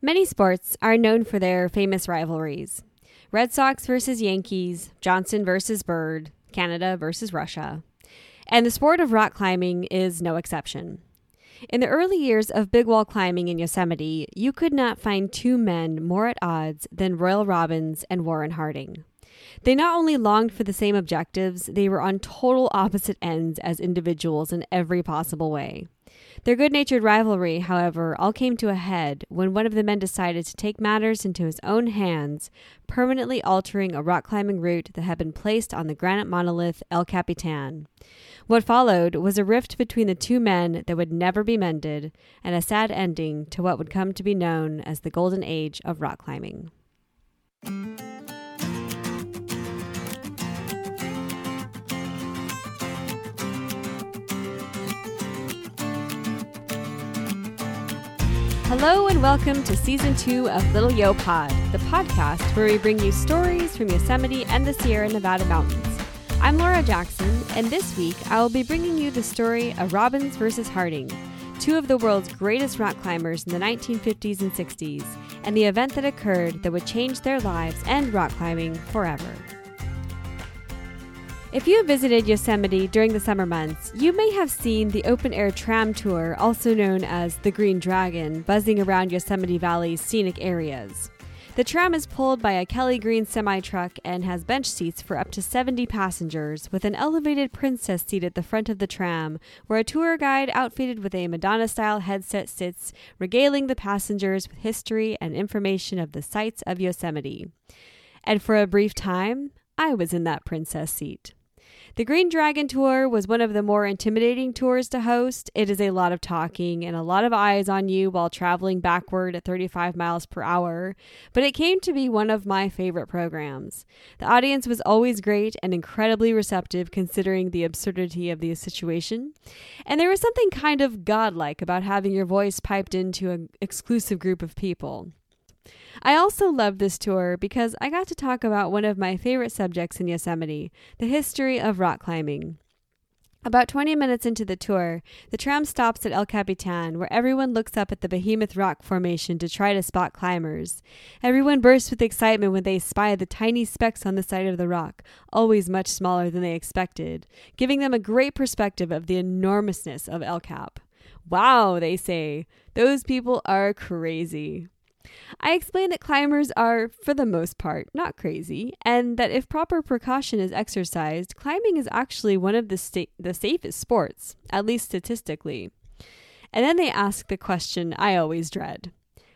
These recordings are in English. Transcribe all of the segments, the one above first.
Many sports are known for their famous rivalries Red Sox versus Yankees, Johnson versus Bird, Canada versus Russia. And the sport of rock climbing is no exception. In the early years of big wall climbing in Yosemite, you could not find two men more at odds than Royal Robbins and Warren Harding. They not only longed for the same objectives, they were on total opposite ends as individuals in every possible way. Their good natured rivalry, however, all came to a head when one of the men decided to take matters into his own hands, permanently altering a rock climbing route that had been placed on the granite monolith El Capitan. What followed was a rift between the two men that would never be mended, and a sad ending to what would come to be known as the golden age of rock climbing. Hello and welcome to season two of Little Yo Pod, the podcast where we bring you stories from Yosemite and the Sierra Nevada mountains. I'm Laura Jackson, and this week I will be bringing you the story of Robbins versus Harding, two of the world's greatest rock climbers in the 1950s and 60s, and the event that occurred that would change their lives and rock climbing forever. If you have visited Yosemite during the summer months, you may have seen the open air tram tour, also known as the Green Dragon, buzzing around Yosemite Valley's scenic areas. The tram is pulled by a Kelly Green semi truck and has bench seats for up to 70 passengers, with an elevated princess seat at the front of the tram, where a tour guide outfitted with a Madonna style headset sits, regaling the passengers with history and information of the sights of Yosemite. And for a brief time, I was in that princess seat. The Green Dragon Tour was one of the more intimidating tours to host. It is a lot of talking and a lot of eyes on you while traveling backward at 35 miles per hour, but it came to be one of my favorite programs. The audience was always great and incredibly receptive considering the absurdity of the situation, and there was something kind of godlike about having your voice piped into an exclusive group of people. I also loved this tour because I got to talk about one of my favorite subjects in Yosemite the history of rock climbing. About 20 minutes into the tour, the tram stops at El Capitan, where everyone looks up at the behemoth rock formation to try to spot climbers. Everyone bursts with excitement when they spy the tiny specks on the side of the rock, always much smaller than they expected, giving them a great perspective of the enormousness of El Cap. Wow, they say, those people are crazy. I explained that climbers are, for the most part, not crazy, and that if proper precaution is exercised, climbing is actually one of the, sta- the safest sports, at least statistically. And then they ask the question I always dread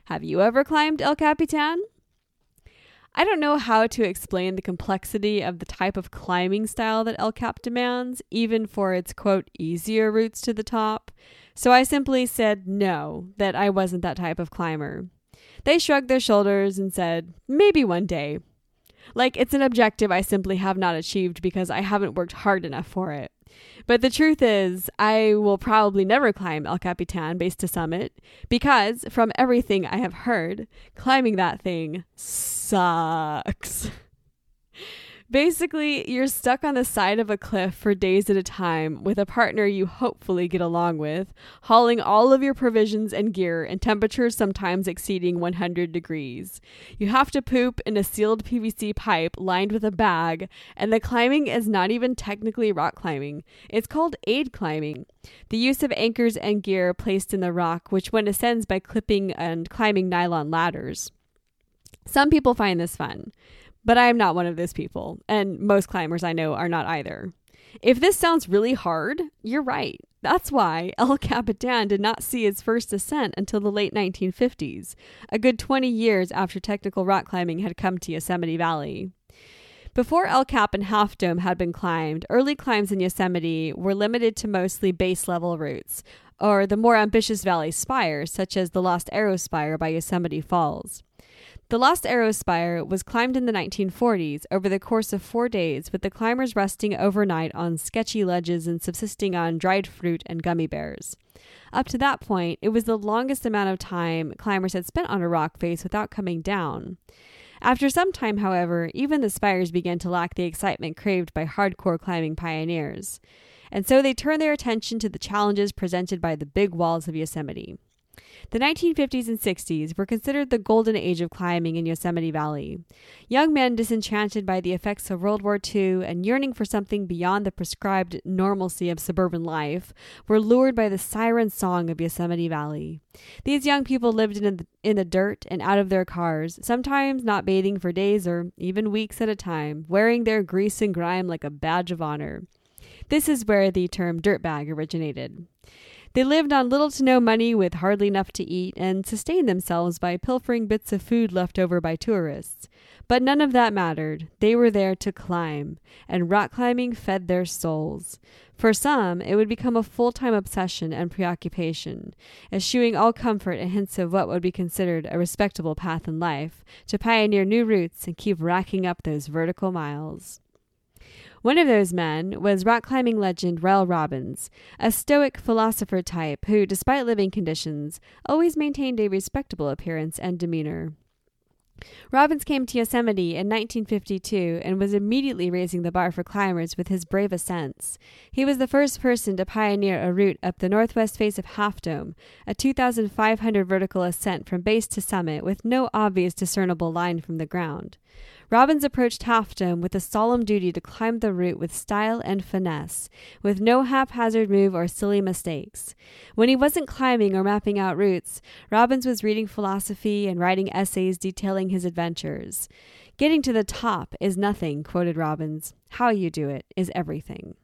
Have you ever climbed El Capitan? I don't know how to explain the complexity of the type of climbing style that El Cap demands, even for its quote, easier routes to the top. So I simply said no, that I wasn't that type of climber. They shrugged their shoulders and said, maybe one day. Like it's an objective I simply have not achieved because I haven't worked hard enough for it. But the truth is, I will probably never climb El Capitan base to summit because, from everything I have heard, climbing that thing sucks. Basically, you're stuck on the side of a cliff for days at a time with a partner you hopefully get along with, hauling all of your provisions and gear and temperatures sometimes exceeding 100 degrees. You have to poop in a sealed PVC pipe lined with a bag, and the climbing is not even technically rock climbing. It's called aid climbing. The use of anchors and gear placed in the rock, which one ascends by clipping and climbing nylon ladders. Some people find this fun. But I am not one of those people, and most climbers I know are not either. If this sounds really hard, you're right. That's why El Capitan did not see its first ascent until the late 1950s, a good 20 years after technical rock climbing had come to Yosemite Valley. Before El Cap and Half Dome had been climbed, early climbs in Yosemite were limited to mostly base level routes, or the more ambitious valley spires, such as the Lost Arrow Spire by Yosemite Falls. The Lost Arrow Spire was climbed in the 1940s over the course of four days, with the climbers resting overnight on sketchy ledges and subsisting on dried fruit and gummy bears. Up to that point, it was the longest amount of time climbers had spent on a rock face without coming down. After some time, however, even the spires began to lack the excitement craved by hardcore climbing pioneers. And so they turned their attention to the challenges presented by the big walls of Yosemite. The 1950s and 60s were considered the golden age of climbing in Yosemite Valley. Young men disenchanted by the effects of World War II and yearning for something beyond the prescribed normalcy of suburban life were lured by the siren song of Yosemite Valley. These young people lived in the, in the dirt and out of their cars, sometimes not bathing for days or even weeks at a time, wearing their grease and grime like a badge of honor. This is where the term dirtbag originated. They lived on little to no money with hardly enough to eat and sustained themselves by pilfering bits of food left over by tourists. But none of that mattered. They were there to climb, and rock climbing fed their souls. For some, it would become a full time obsession and preoccupation, eschewing all comfort and hints of what would be considered a respectable path in life, to pioneer new routes and keep racking up those vertical miles. One of those men was rock climbing legend Royal Robbins, a stoic philosopher type who, despite living conditions, always maintained a respectable appearance and demeanor. Robbins came to Yosemite in 1952 and was immediately raising the bar for climbers with his brave ascents. He was the first person to pioneer a route up the northwest face of Half Dome, a 2,500 vertical ascent from base to summit with no obvious discernible line from the ground. Robbins approached Half Dome with a solemn duty to climb the route with style and finesse, with no haphazard move or silly mistakes. When he wasn't climbing or mapping out routes, Robbins was reading philosophy and writing essays detailing his adventures. Getting to the top is nothing, quoted Robbins. How you do it is everything.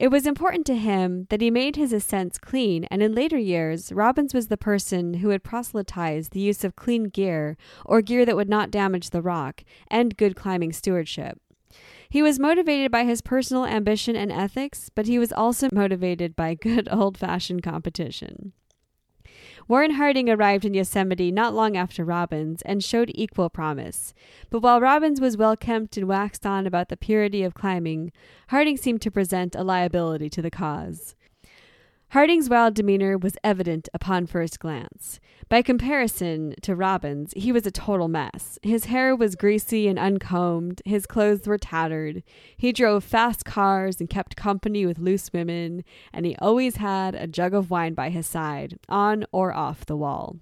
It was important to him that he made his ascents clean, and in later years, Robbins was the person who had proselytized the use of clean gear, or gear that would not damage the rock, and good climbing stewardship. He was motivated by his personal ambition and ethics, but he was also motivated by good old fashioned competition. Warren Harding arrived in Yosemite not long after Robbins and showed equal promise. But while Robbins was well kempt and waxed on about the purity of climbing, Harding seemed to present a liability to the cause. Harding's wild demeanor was evident upon first glance. By comparison to Robbins, he was a total mess. His hair was greasy and uncombed, his clothes were tattered. He drove fast cars and kept company with loose women, and he always had a jug of wine by his side, on or off the wall.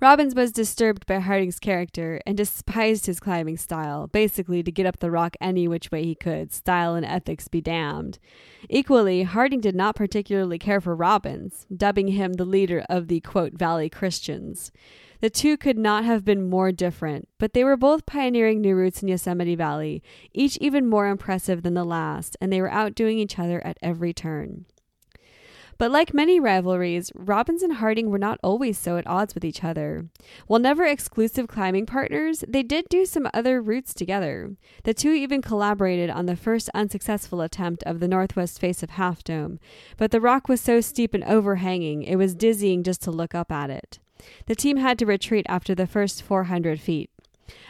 Robbins was disturbed by Harding's character and despised his climbing style, basically to get up the rock any which way he could, style and ethics be damned. Equally, Harding did not particularly care for Robbins, dubbing him the leader of the quote, Valley Christians. The two could not have been more different, but they were both pioneering new routes in Yosemite Valley, each even more impressive than the last, and they were outdoing each other at every turn. But like many rivalries, Robbins and Harding were not always so at odds with each other. While never exclusive climbing partners, they did do some other routes together. The two even collaborated on the first unsuccessful attempt of the northwest face of Half Dome, but the rock was so steep and overhanging it was dizzying just to look up at it. The team had to retreat after the first 400 feet.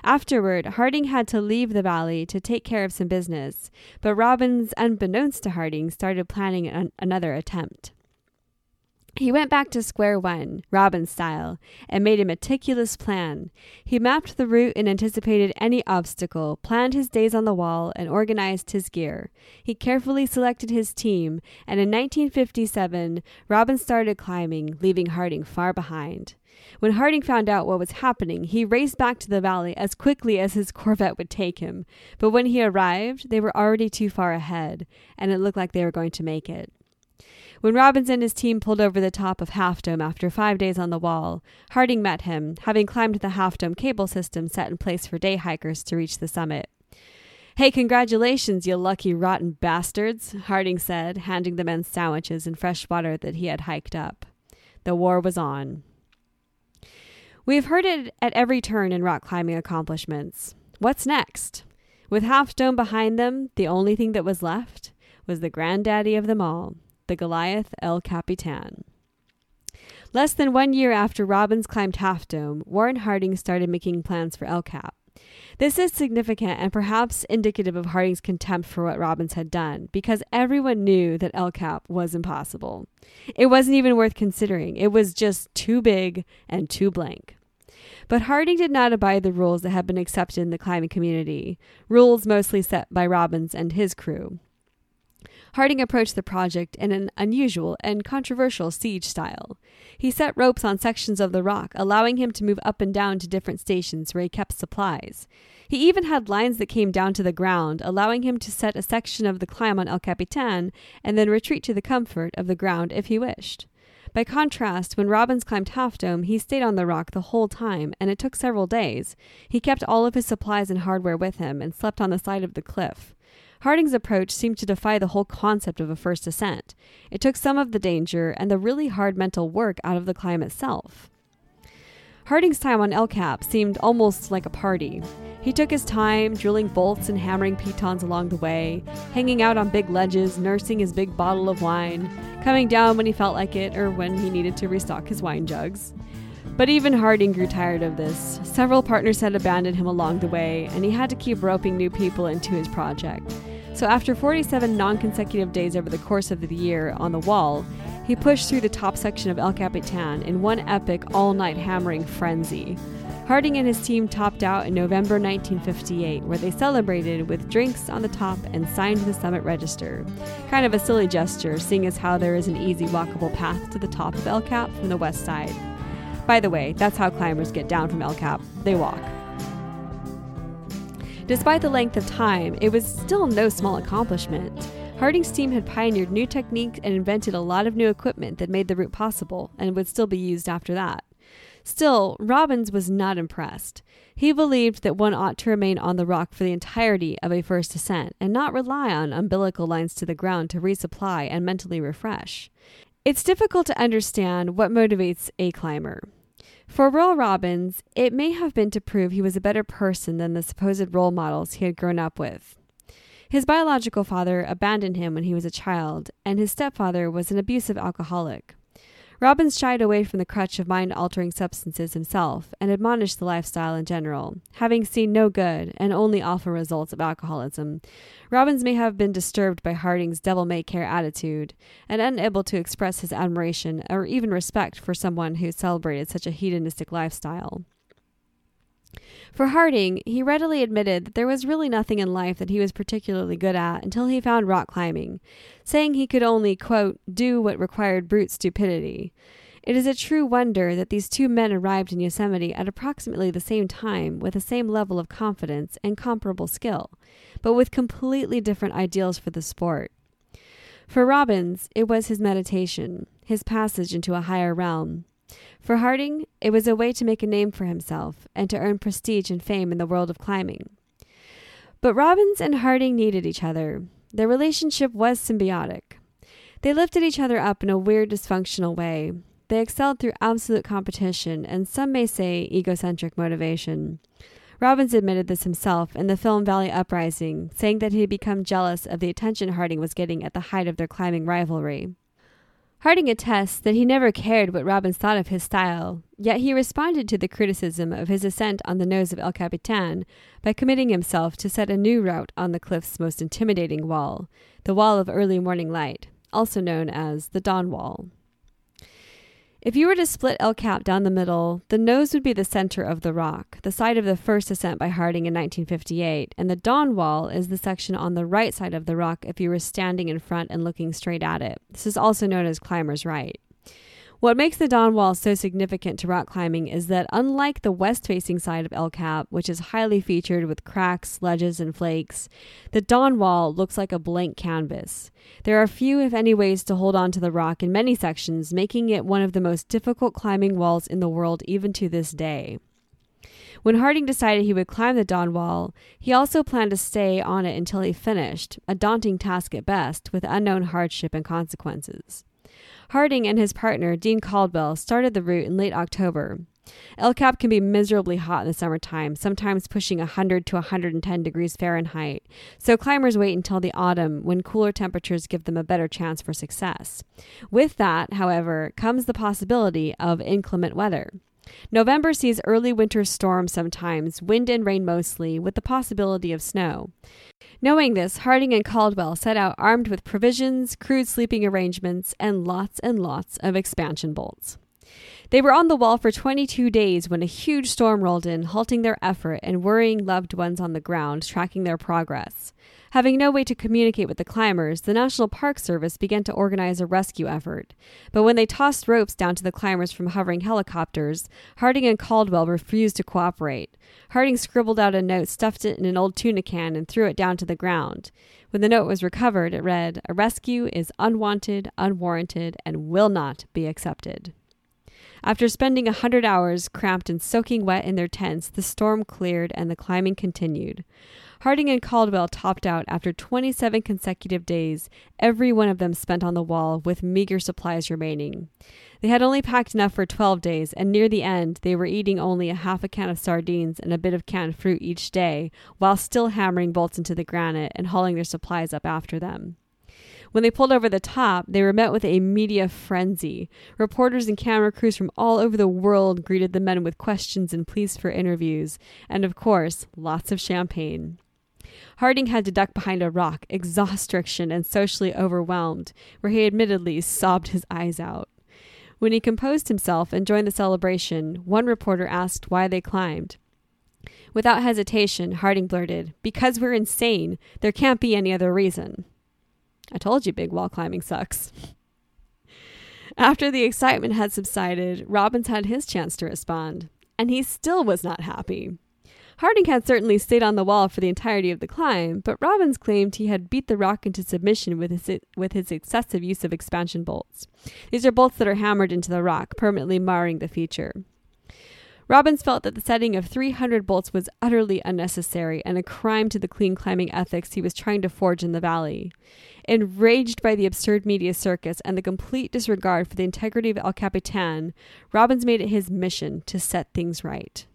Afterward, Harding had to leave the valley to take care of some business, but Robbins, unbeknownst to Harding, started planning an- another attempt. He went back to square one, Robbins style, and made a meticulous plan. He mapped the route and anticipated any obstacle, planned his days on the wall, and organized his gear. He carefully selected his team, and in 1957, Robbins started climbing, leaving Harding far behind. When Harding found out what was happening, he raced back to the valley as quickly as his Corvette would take him. But when he arrived, they were already too far ahead, and it looked like they were going to make it. When Robbins and his team pulled over the top of Half Dome after five days on the wall, Harding met him, having climbed the Half Dome cable system set in place for day hikers to reach the summit. Hey, congratulations, you lucky rotten bastards, Harding said, handing the men sandwiches and fresh water that he had hiked up. The war was on. We have heard it at every turn in rock climbing accomplishments. What's next? With Half Dome behind them, the only thing that was left was the granddaddy of them all, the Goliath El Capitan. Less than one year after Robbins climbed Half Dome, Warren Harding started making plans for El Cap. This is significant and perhaps indicative of Harding's contempt for what Robbins had done, because everyone knew that El Cap was impossible. It wasn't even worth considering, it was just too big and too blank. But Harding did not abide the rules that had been accepted in the climbing community, rules mostly set by Robbins and his crew. Harding approached the project in an unusual and controversial siege style. He set ropes on sections of the rock, allowing him to move up and down to different stations where he kept supplies. He even had lines that came down to the ground, allowing him to set a section of the climb on El Capitan and then retreat to the comfort of the ground if he wished. By contrast, when Robbins climbed Half Dome, he stayed on the rock the whole time, and it took several days. He kept all of his supplies and hardware with him and slept on the side of the cliff. Harding's approach seemed to defy the whole concept of a first ascent. It took some of the danger and the really hard mental work out of the climb itself. Harding's time on El Cap seemed almost like a party. He took his time, drilling bolts and hammering pitons along the way, hanging out on big ledges, nursing his big bottle of wine, coming down when he felt like it or when he needed to restock his wine jugs. But even Harding grew tired of this. Several partners had abandoned him along the way, and he had to keep roping new people into his project. So after 47 non consecutive days over the course of the year on the wall, he pushed through the top section of El Capitan in one epic all night hammering frenzy. Harding and his team topped out in November 1958, where they celebrated with drinks on the top and signed the summit register. Kind of a silly gesture, seeing as how there is an easy walkable path to the top of El Cap from the west side. By the way, that's how climbers get down from El Cap they walk. Despite the length of time, it was still no small accomplishment. Harding's team had pioneered new techniques and invented a lot of new equipment that made the route possible and would still be used after that. Still, Robbins was not impressed. He believed that one ought to remain on the rock for the entirety of a first ascent and not rely on umbilical lines to the ground to resupply and mentally refresh. It's difficult to understand what motivates a climber. For Royal Robbins, it may have been to prove he was a better person than the supposed role models he had grown up with. His biological father abandoned him when he was a child, and his stepfather was an abusive alcoholic. Robbins shied away from the crutch of mind altering substances himself and admonished the lifestyle in general. Having seen no good and only awful results of alcoholism, Robbins may have been disturbed by Harding's devil may care attitude and unable to express his admiration or even respect for someone who celebrated such a hedonistic lifestyle. For Harding, he readily admitted that there was really nothing in life that he was particularly good at until he found rock climbing, saying he could only, quote, do what required brute stupidity. It is a true wonder that these two men arrived in Yosemite at approximately the same time with the same level of confidence and comparable skill, but with completely different ideals for the sport. For Robbins, it was his meditation, his passage into a higher realm, for Harding, it was a way to make a name for himself and to earn prestige and fame in the world of climbing. But Robbins and Harding needed each other. Their relationship was symbiotic. They lifted each other up in a weird, dysfunctional way. They excelled through absolute competition and some may say egocentric motivation. Robbins admitted this himself in the film Valley Uprising, saying that he had become jealous of the attention Harding was getting at the height of their climbing rivalry. Harding attests that he never cared what Robbins thought of his style, yet he responded to the criticism of his ascent on the nose of El Capitan by committing himself to set a new route on the cliff's most intimidating wall, the Wall of Early Morning Light, also known as the Dawn Wall. If you were to split El Cap down the middle, the nose would be the center of the rock, the site of the first ascent by Harding in 1958, and the Dawn Wall is the section on the right side of the rock if you were standing in front and looking straight at it. This is also known as Climber's Right. What makes the Dawn Wall so significant to rock climbing is that, unlike the west facing side of El Cap, which is highly featured with cracks, ledges, and flakes, the Dawn Wall looks like a blank canvas. There are few, if any, ways to hold on to the rock in many sections, making it one of the most difficult climbing walls in the world even to this day. When Harding decided he would climb the Dawn Wall, he also planned to stay on it until he finished, a daunting task at best, with unknown hardship and consequences. Harding and his partner, Dean Caldwell, started the route in late October. El Cap can be miserably hot in the summertime, sometimes pushing 100 to 110 degrees Fahrenheit, so climbers wait until the autumn when cooler temperatures give them a better chance for success. With that, however, comes the possibility of inclement weather. November sees early winter storms sometimes, wind and rain mostly, with the possibility of snow. Knowing this, Harding and Caldwell set out armed with provisions, crude sleeping arrangements, and lots and lots of expansion bolts. They were on the wall for 22 days when a huge storm rolled in, halting their effort and worrying loved ones on the ground, tracking their progress. Having no way to communicate with the climbers, the National Park Service began to organize a rescue effort. But when they tossed ropes down to the climbers from hovering helicopters, Harding and Caldwell refused to cooperate. Harding scribbled out a note, stuffed it in an old tuna can, and threw it down to the ground. When the note was recovered, it read, A rescue is unwanted, unwarranted, and will not be accepted. After spending a hundred hours cramped and soaking wet in their tents, the storm cleared and the climbing continued. Harding and Caldwell topped out after 27 consecutive days, every one of them spent on the wall with meager supplies remaining. They had only packed enough for 12 days, and near the end, they were eating only a half a can of sardines and a bit of canned fruit each day, while still hammering bolts into the granite and hauling their supplies up after them. When they pulled over the top, they were met with a media frenzy. Reporters and camera crews from all over the world greeted the men with questions and pleas for interviews, and of course, lots of champagne. Harding had to duck behind a rock, exhaust stricken and socially overwhelmed, where he admittedly sobbed his eyes out. When he composed himself and joined the celebration, one reporter asked why they climbed. Without hesitation, Harding blurted, Because we're insane. There can't be any other reason. I told you big wall climbing sucks. After the excitement had subsided, Robbins had his chance to respond, and he still was not happy. Harding had certainly stayed on the wall for the entirety of the climb, but Robbins claimed he had beat the rock into submission with his, with his excessive use of expansion bolts. These are bolts that are hammered into the rock, permanently marring the feature. Robbins felt that the setting of 300 bolts was utterly unnecessary and a crime to the clean climbing ethics he was trying to forge in the valley. Enraged by the absurd media circus and the complete disregard for the integrity of El Capitan, Robbins made it his mission to set things right.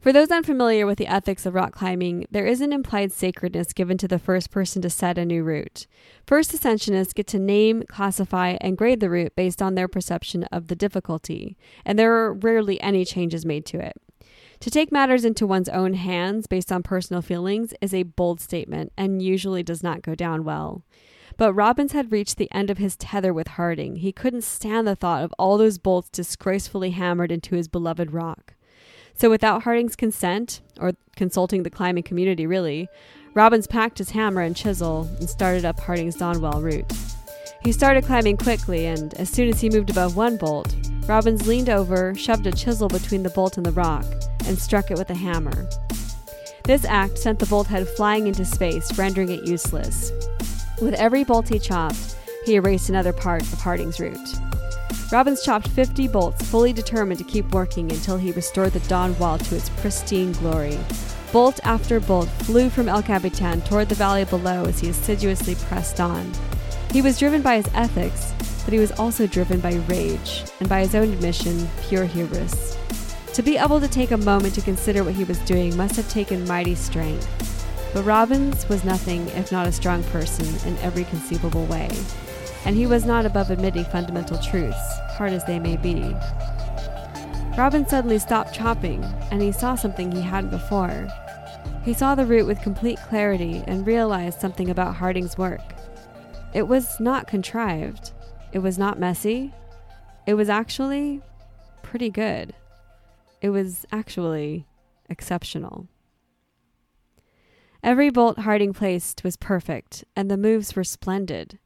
For those unfamiliar with the ethics of rock climbing, there is an implied sacredness given to the first person to set a new route. First ascensionists get to name, classify, and grade the route based on their perception of the difficulty, and there are rarely any changes made to it. To take matters into one's own hands based on personal feelings is a bold statement and usually does not go down well. But Robbins had reached the end of his tether with Harding. He couldn't stand the thought of all those bolts disgracefully hammered into his beloved rock. So, without Harding's consent, or consulting the climbing community really, Robbins packed his hammer and chisel and started up Harding's Dawn Wall route. He started climbing quickly, and as soon as he moved above one bolt, Robbins leaned over, shoved a chisel between the bolt and the rock, and struck it with a hammer. This act sent the bolt head flying into space, rendering it useless. With every bolt he chopped, he erased another part of Harding's route. Robbins chopped 50 bolts, fully determined to keep working until he restored the Dawn Wall to its pristine glory. Bolt after bolt flew from El Capitan toward the valley below as he assiduously pressed on. He was driven by his ethics, but he was also driven by rage and by his own admission, pure hubris. To be able to take a moment to consider what he was doing must have taken mighty strength. But Robbins was nothing if not a strong person in every conceivable way and he was not above admitting fundamental truths, hard as they may be. Robbins suddenly stopped chopping, and he saw something he hadn't before. He saw the route with complete clarity and realized something about Harding's work. It was not contrived. It was not messy. It was actually pretty good. It was actually exceptional. Every bolt Harding placed was perfect, and the moves were splendid.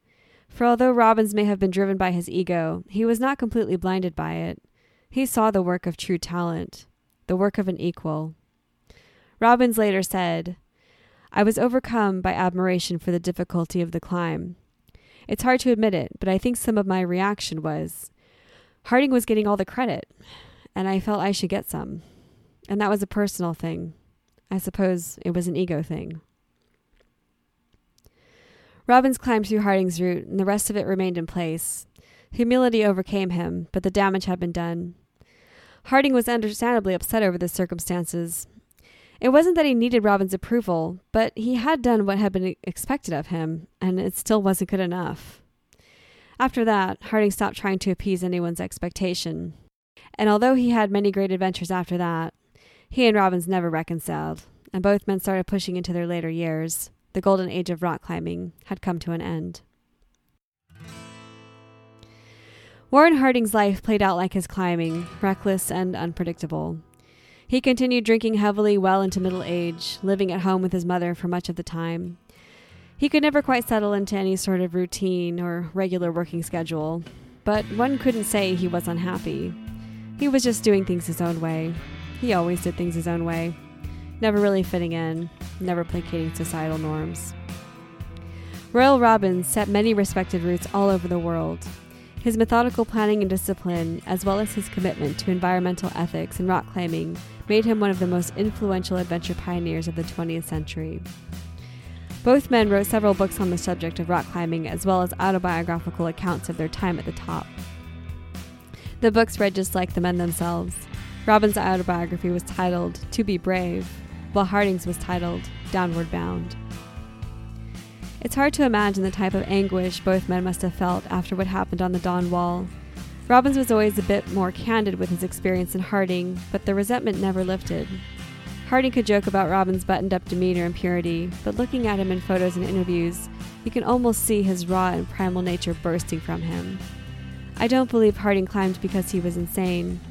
For although Robbins may have been driven by his ego, he was not completely blinded by it. He saw the work of true talent, the work of an equal. Robbins later said, I was overcome by admiration for the difficulty of the climb. It's hard to admit it, but I think some of my reaction was Harding was getting all the credit, and I felt I should get some. And that was a personal thing. I suppose it was an ego thing. Robbins climbed through Harding's route, and the rest of it remained in place. Humility overcame him, but the damage had been done. Harding was understandably upset over the circumstances. It wasn't that he needed Robbins' approval, but he had done what had been expected of him, and it still wasn't good enough. After that, Harding stopped trying to appease anyone's expectation. And although he had many great adventures after that, he and Robbins never reconciled, and both men started pushing into their later years the golden age of rock climbing had come to an end. Warren Harding's life played out like his climbing, reckless and unpredictable. He continued drinking heavily well into middle age, living at home with his mother for much of the time. He could never quite settle into any sort of routine or regular working schedule, but one couldn't say he was unhappy. He was just doing things his own way. He always did things his own way, never really fitting in, never placating societal norms. Royal Robbins set many respected routes all over the world. His methodical planning and discipline, as well as his commitment to environmental ethics and rock climbing, made him one of the most influential adventure pioneers of the 20th century. Both men wrote several books on the subject of rock climbing, as well as autobiographical accounts of their time at the top. The books read just like the men themselves. Robbins' autobiography was titled To Be Brave, while Harding's was titled Downward Bound. It's hard to imagine the type of anguish both men must have felt after what happened on the Dawn Wall. Robbins was always a bit more candid with his experience than Harding, but the resentment never lifted. Harding could joke about Robbins' buttoned up demeanor and purity, but looking at him in photos and interviews, you can almost see his raw and primal nature bursting from him. I don't believe Harding climbed because he was insane.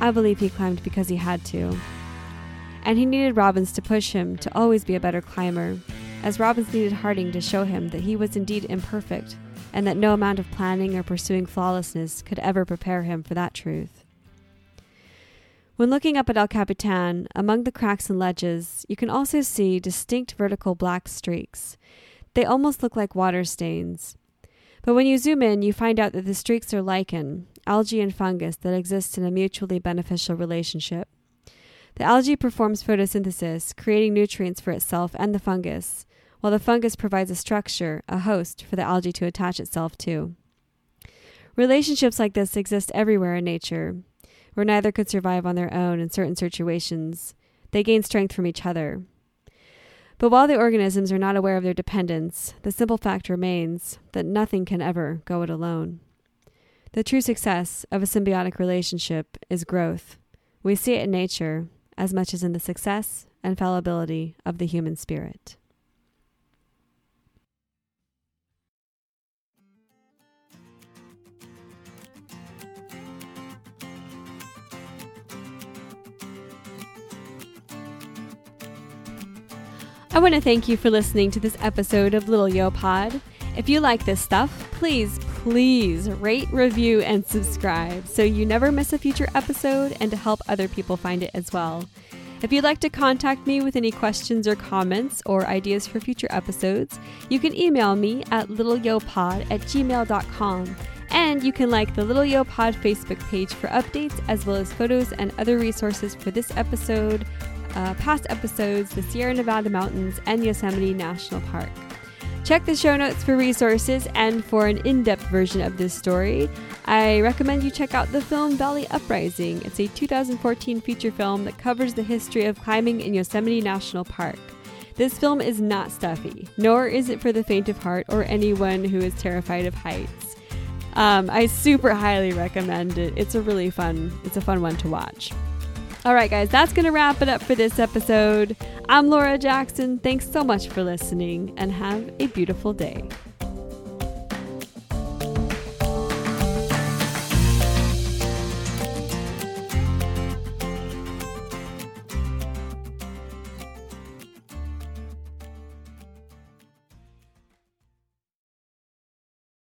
I believe he climbed because he had to. And he needed Robbins to push him to always be a better climber, as Robbins needed Harding to show him that he was indeed imperfect, and that no amount of planning or pursuing flawlessness could ever prepare him for that truth. When looking up at El Capitan, among the cracks and ledges, you can also see distinct vertical black streaks. They almost look like water stains. But when you zoom in, you find out that the streaks are lichen, algae and fungus that exist in a mutually beneficial relationship. The algae performs photosynthesis, creating nutrients for itself and the fungus, while the fungus provides a structure, a host, for the algae to attach itself to. Relationships like this exist everywhere in nature, where neither could survive on their own in certain situations. They gain strength from each other. But while the organisms are not aware of their dependence, the simple fact remains that nothing can ever go it alone. The true success of a symbiotic relationship is growth. We see it in nature as much as in the success and fallibility of the human spirit. I want to thank you for listening to this episode of Little Yo Pod. If you like this stuff, please, please rate, review, and subscribe so you never miss a future episode and to help other people find it as well. If you'd like to contact me with any questions or comments or ideas for future episodes, you can email me at littleyopod at gmail.com. And you can like the Little Yo Pod Facebook page for updates as well as photos and other resources for this episode, uh, past episodes, the Sierra Nevada Mountains, and Yosemite National Park. Check the show notes for resources and for an in depth version of this story. I recommend you check out the film Valley Uprising. It's a 2014 feature film that covers the history of climbing in Yosemite National Park. This film is not stuffy, nor is it for the faint of heart or anyone who is terrified of heights. Um, I super highly recommend it. It's a really fun, it's a fun one to watch. All right, guys, that's going to wrap it up for this episode. I'm Laura Jackson. Thanks so much for listening and have a beautiful day.